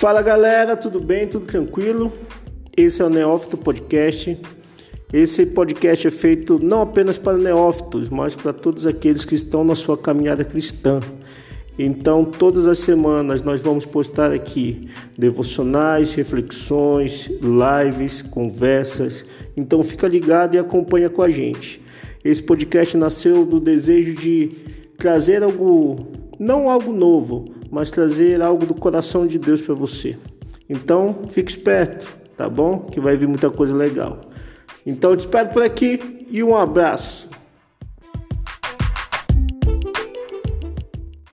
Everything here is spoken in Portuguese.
Fala galera, tudo bem? Tudo tranquilo? Esse é o Neófito Podcast. Esse podcast é feito não apenas para neófitos, mas para todos aqueles que estão na sua caminhada cristã. Então, todas as semanas nós vamos postar aqui devocionais, reflexões, lives, conversas. Então, fica ligado e acompanha com a gente. Esse podcast nasceu do desejo de trazer algo, não algo novo, mas trazer algo do coração de Deus para você. Então, fique esperto, tá bom? Que vai vir muita coisa legal. Então, te espero por aqui e um abraço.